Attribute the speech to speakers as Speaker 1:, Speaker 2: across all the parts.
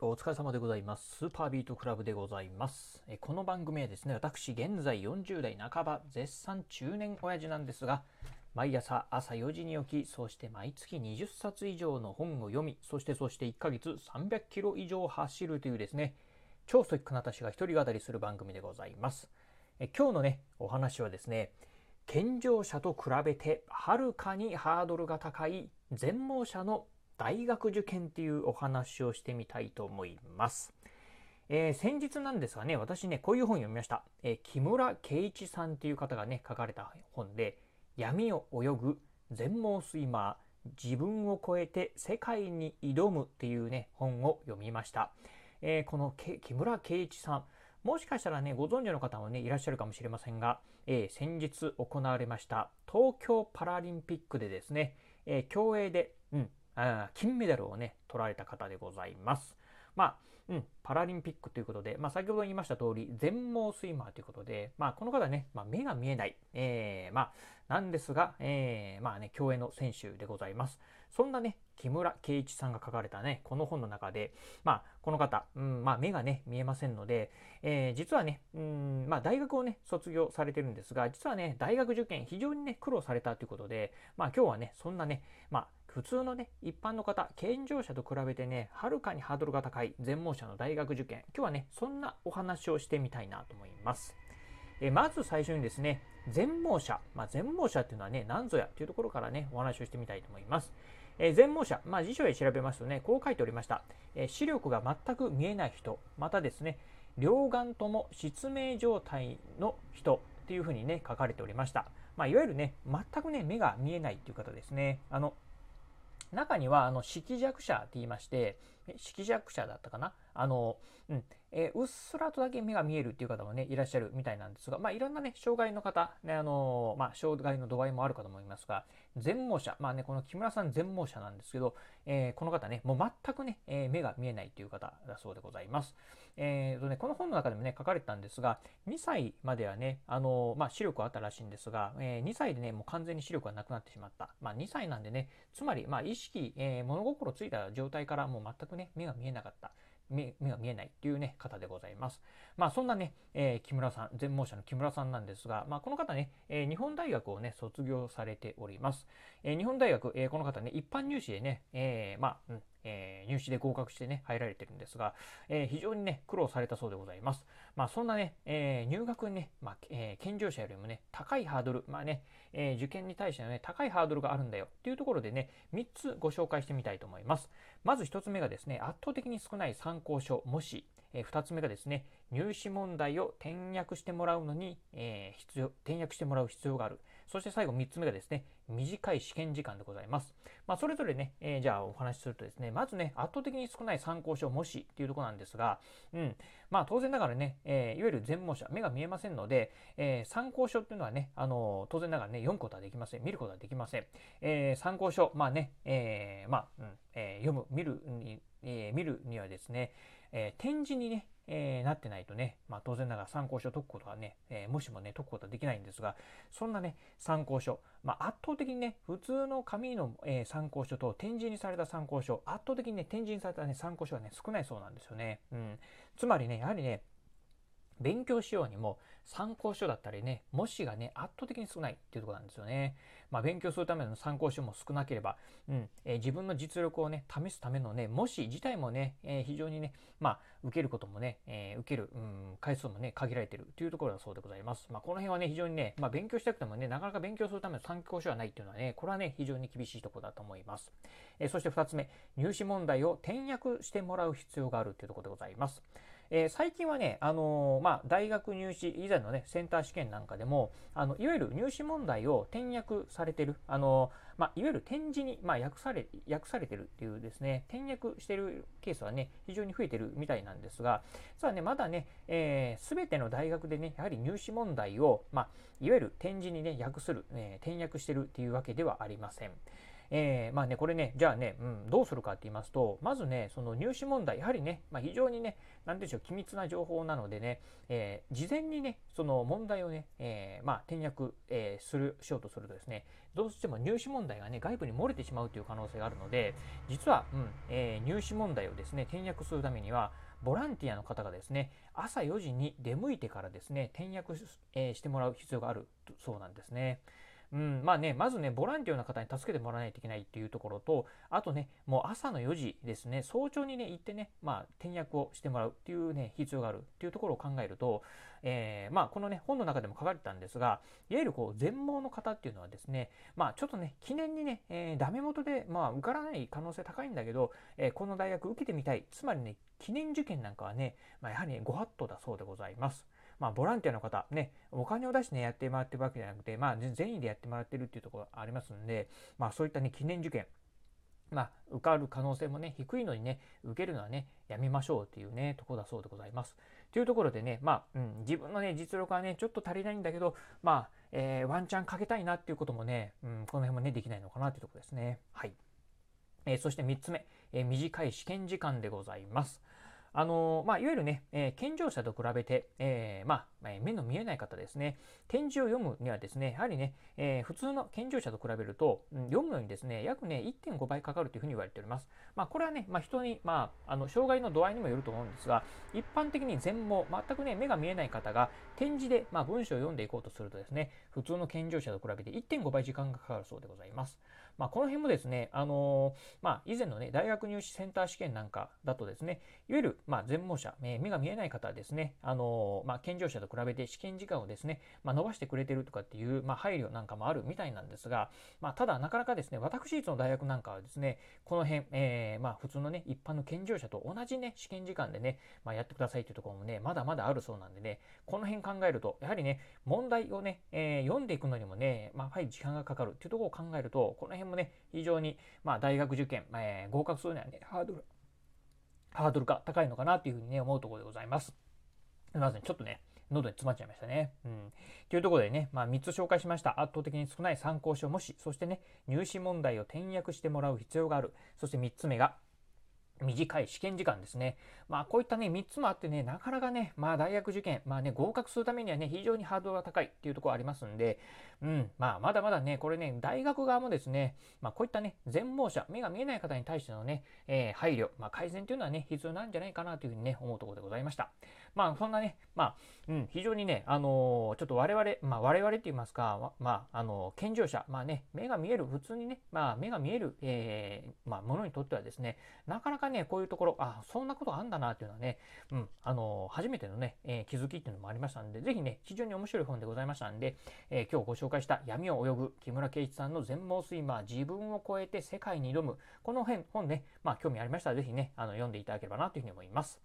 Speaker 1: お疲れ様でございます。スーパービートクラブでございます。えこの番組はですね、私、現在40代半ば、絶賛中年親父なんですが、毎朝朝4時に起き、そして毎月20冊以上の本を読み、そしてそして1ヶ月300キロ以上走るというですね、超ストイックな私が一人語りする番組でございます。え今日のね、お話はですね、健常者と比べてはるかにハードルが高い全盲者の大学受験っていうお話をしてみたいと思います。えー先日なんですがね、私ね、こういう本読みました。えー木村圭一さんっていう方がね、書かれた本で、闇を泳ぐ全盲スイマー、自分を超えて世界に挑むっていうね、本を読みました。えーこの木村圭一さん、もしかしたらね、ご存知の方もね、いらっしゃるかもしれませんが、えー先日行われました東京パラリンピックでですね、えー競泳で、うん、あ金メダルをね、取られた方でございます。まあ、うん、パラリンピックということで、まあ、先ほど言いました通り、全盲スイマーということで、まあ、この方ね、まあ、目が見えない、えーまあ、なんですが、えーまあね、競泳の選手でございます。そんなね、木村圭一さんが書かれたね、この本の中で、まあ、この方、うん、まあ、目がね、見えませんので、えー実はね、うん、まあ、大学をね、卒業されてるんですが、実はね、大学受験、非常にね、苦労されたということで、まあ、今日はね、そんなね、まあ、普通のね、一般の方、健常者と比べてね、はるかにハードルが高い全盲者の大学受験、今日はね、そんなお話をしてみたいなと思います。えまず最初にですね、全盲者、まあ、全盲者っていうのはね、何ぞやというところからね、お話をしてみたいと思います。えー全盲者、まあ、辞書で調べますとね、こう書いておりました。えー視力が全く見えない人、またですね、両眼とも失明状態の人っていうふうにね、書かれておりました。まあ、いわゆるね、全くね、目が見えないっていう方ですね。あの、中には、あの、色弱者って言いまして、色弱者だったかな？あの、うん、えーうっすらとだけ目が見えるっていう方もね、いらっしゃるみたいなんですが、まあ、いろんなね、障害の方、ね、あのーまあ、障害の度合いもあるかと思いますが、全盲者、まあね、この木村さん全盲者なんですけど、えーこの方ね、もう全くね、えー目が見えないという方だそうでございます。えーとね、この本の中でもね、書かれてたんですが、2歳まではね、あのまあ、視力はあったらしいんですが、え2歳でね、もう完全に視力がなくなってしまった。まあ、2歳なんでね、つまり、まあ、意識、えー物心ついた状態からもう全くね、目が見えなかった。目目が見えないっていうね、方でございます。まあ、そんなね、えー木村さん、全盲者の木村さんなんですが、まあ、この方ね、えー日本大学をね、卒業されております。えー日本大学、えーこの方ね、一般入試でね、えーまあ、うんえー入試で合格してね、入られてるんですが、えー非常にね、苦労されたそうでございます。まあ、そんなね、えー入学にね、まあ、えー健常者よりもね、高いハードル、まあね、えー受験に対してのね、高いハードルがあるんだよっていうところでね、3つご紹介してみたいと思います。まず1つ目がですね、圧倒的に少ない参考書、もし、え2つ目がですね、入試問題を転訳してもらうのに、えー必要、転訳してもらう必要がある。そして最後3つ目がですね、短い試験時間でございます。まあ、それぞれね、えーじゃあお話しするとですね、まずね、圧倒的に少ない参考書、もしっていうところなんですが、うん、まあ当然ながらね、えーいわゆる全盲者、目が見えませんので、えー参考書っていうのはね、あの当然ながらね、読むことはできません。見ることはできません。え参考書、まあね、えまあ、うんえ読む、見るに、え見るにはですね、え展示にね、えーなってないとね、まあ当然ながら参考書を解くことはね、えーもしもね、解くことはできないんですが、そんなね、参考書、まあ圧倒的にね、普通の紙の、えー参考書と展示にされた参考書、圧倒的にね、展示にされたね、参考書はね、少ないそうなんですよね。うん。つまりね、やはりね、勉強しようにも参考書だったりね、模試がね、圧倒的に少ないっていうところなんですよね。まあ、勉強するための参考書も少なければ、うんえー自分の実力をね、試すためのね、模試自体もね、えー非常にね、まあ、受けることもね、えー受ける、うん、回数もね、限られてるというところだそうでございます。まあ、この辺はね、非常にね、まあ、勉強したくてもね、なかなか勉強するための参考書はないっていうのはね、これはね、非常に厳しいところだと思います。えそして2つ目、入試問題を転訳してもらう必要があるというところでございます。えー最近はね、あのーまあ、大学入試以前のね、センター試験なんかでも、あのいわゆる入試問題を転訳されてる、あのーまあ、いわゆる展示に、まあ、訳され、訳されてるっていうですね、転訳してるケースはね、非常に増えてるみたいなんですが、実はね、まだね、す、えー、べ、ての大学でね、やはり入試問題を、まあ、いわゆる展示にね、訳する、え転訳してるっていうわけではありません。えー、まあね、これね、じゃあね、うん、どうするかって言いますと、まずね、その入試問題、やはりね、まあ、非常にね、なんでしょう、機密な情報なのでね、えー、事前にね、その問題をね、えー、まあ、転訳、えする、しようとするとですね、どうしても入試問題がね、外部に漏れてしまうという可能性があるので、実は、うん、え入試問題をですね、転訳するためには、ボランティアの方がですね、朝4時に出向いてからですね、転訳、えしてもらう必要があるそうなんですね。うん、まあね、まずね、ボランティアの方に助けてもらわないといけないっていうところと、あとね、もう朝の4時ですね、早朝にね、行ってね、まあ、転訳をしてもらうっていうね、必要があるっていうところを考えると、えー、まあ、このね、本の中でも書かれてたんですが、いわゆるこう、全盲の方っていうのはですね、まあ、ちょっとね、記念にね、えー、ダメ元で、まあ、受からない可能性高いんだけど、えー、この大学受けてみたい。つまりね、記念受験なんかはね、まあ、やはり、ね、ご法度だそうでございます。まあ、ボランティアの方、ね、お金を出してね、やってもらってるわけじゃなくて、まあ、善意でやってもらってるっていうところがありますんで、まあ、そういったね、記念受験、まあ、受かる可能性もね、低いのにね、受けるのはね、やめましょうっていうね、ところだそうでございます。というところでね、まあ、うん、自分のね、実力はね、ちょっと足りないんだけど、まあ、えー、ワンチャンかけたいなっていうこともね、うん、この辺もね、できないのかなというところですね。はい。えー、そして3つ目、えー、短い試験時間でございます。あのまあ、いわゆるね、えー、健常者と比べて、えー、まあ、目の見えない方ですね、展示を読むにはですね、やはりね、え、普通の健常者と比べると、読むのにですね、約ね、1.5倍かかるというふうに言われております。まあ、これはね、まあ、人に、まあ、あの、障害の度合いにもよると思うんですが、一般的に全盲、全くね、目が見えない方が展示で、まあ、文章を読んでいこうとするとですね、普通の健常者と比べて1.5倍時間がかかるそうでございます。まあ、この辺もですね、あのー、まあ、以前のね、大学入試センター試験なんかだとですね、いわゆる、まあ、全盲者、目が見えない方はですね、あのー、まあ、健常者と比べて試験時間をですね、まあ、伸ばしてくれてるとかっていう、まあ、配慮なんかもあるみたいなんですが、まあ、ただ、なかなかですね、私立の大学なんかはですね、この辺、えー、まあ、普通のね、一般の健常者と同じね、試験時間でね、まあ、やってくださいというところもね、まだまだあるそうなんでね、この辺考えると、やはりね、問題をね、えー、読んでいくのにもね、まあ、やはり時間がかかるっていうところを考えると、この辺もね、非常に、まあ、大学受験、えー、合格するにはね、ハードル、ハードルが高いのかなというふうにね、思うところでございます。すみません、ちょっとね、喉に詰まっちゃいましたね。うん。というところでね、まあ、3つ紹介しました。圧倒的に少ない参考書もし、そしてね、入試問題を転訳してもらう必要がある。そして3つ目が、短い試験時間ですね。まあこういったね、3つもあってね、なかなかね、まあ大学受験、まあね、合格するためにはね、非常にハードルが高いっていうところありますんで、うん、まあまだまだね、これね、大学側もですね、まあこういったね、全盲者、目が見えない方に対してのね、えー、配慮、まあ改善というのはね、必要なんじゃないかなというふうにね、思うところでございました。まあそんなね、まあ、うん、非常にね、あのー、ちょっと我々、まあ我々って言いますか、まあ、あのー、健常者、まあね、目が見える、普通にね、まあ目が見える、えー、まあものにとってはですね、なかなかね、ねこういうところ、あ、そんなことあんだなっていうのはね、うん、あの初めてのね、えー、気づきっていうのもありましたんで、ぜひね、非常に面白い本でございましたんで、えー、今日ご紹介した闇を泳ぐ木村圭一さんの全盲スイマー、自分を超えて世界に挑む、この辺、本ね、まあ興味ありましたら、ぜひね、あの読んでいただければなというふうに思います。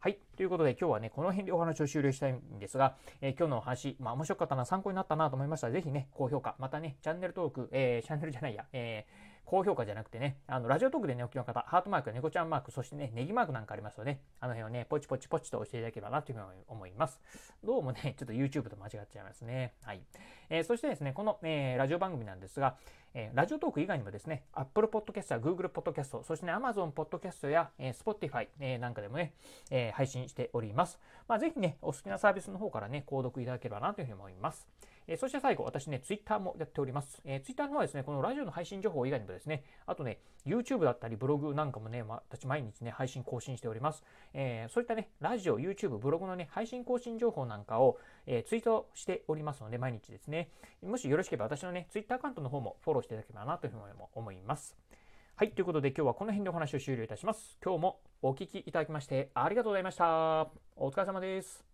Speaker 1: はい。ということで今日はね、この辺でお話を終了したいんですが、えー、今日のお話、まあ面白かったな、参考になったなと思いましたら、ぜひね、高評価、またね、チャンネル登録、えー、チャンネルじゃないや、えー高評価じゃなくてね、あの、ラジオトークでね、お聞きの方、ハートマーク、猫ちゃんマーク、そしてね、ネギマークなんかありますので、あの辺をね、ポチポチポチと押していただければなというふうに思います。どうもね、ちょっと YouTube と間違っちゃいますね。はい。えー、そしてですね、この、えー、ラジオ番組なんですが、えー、ラジオトーク以外にもですね、Apple Podcast や Google Podcast、そしてね、Amazon Podcast や、えー、Spotify、えー、なんかでもね、えー、配信しております。まあ、ぜひね、お好きなサービスの方からね、購読いただければなというふうに思います。えそして最後、私ね、Twitter もやっております。えー、Twitter の方はですね、このラジオの配信情報以外にもですね、あとね、YouTube だったりブログなんかもね、私毎日ね、配信更新しております。えー、そういったね、ラジオ、YouTube、ブログのね、配信更新情報なんかを、えー、ツイートしておりますので、毎日ですね、もしよろしければ私のね、Twitter アカウントの方もフォローしていただければなというふうに思います。はい、ということで今日はこの辺でお話を終了いたします。今日もお聴きいただきましてありがとうございました。お疲れ様です。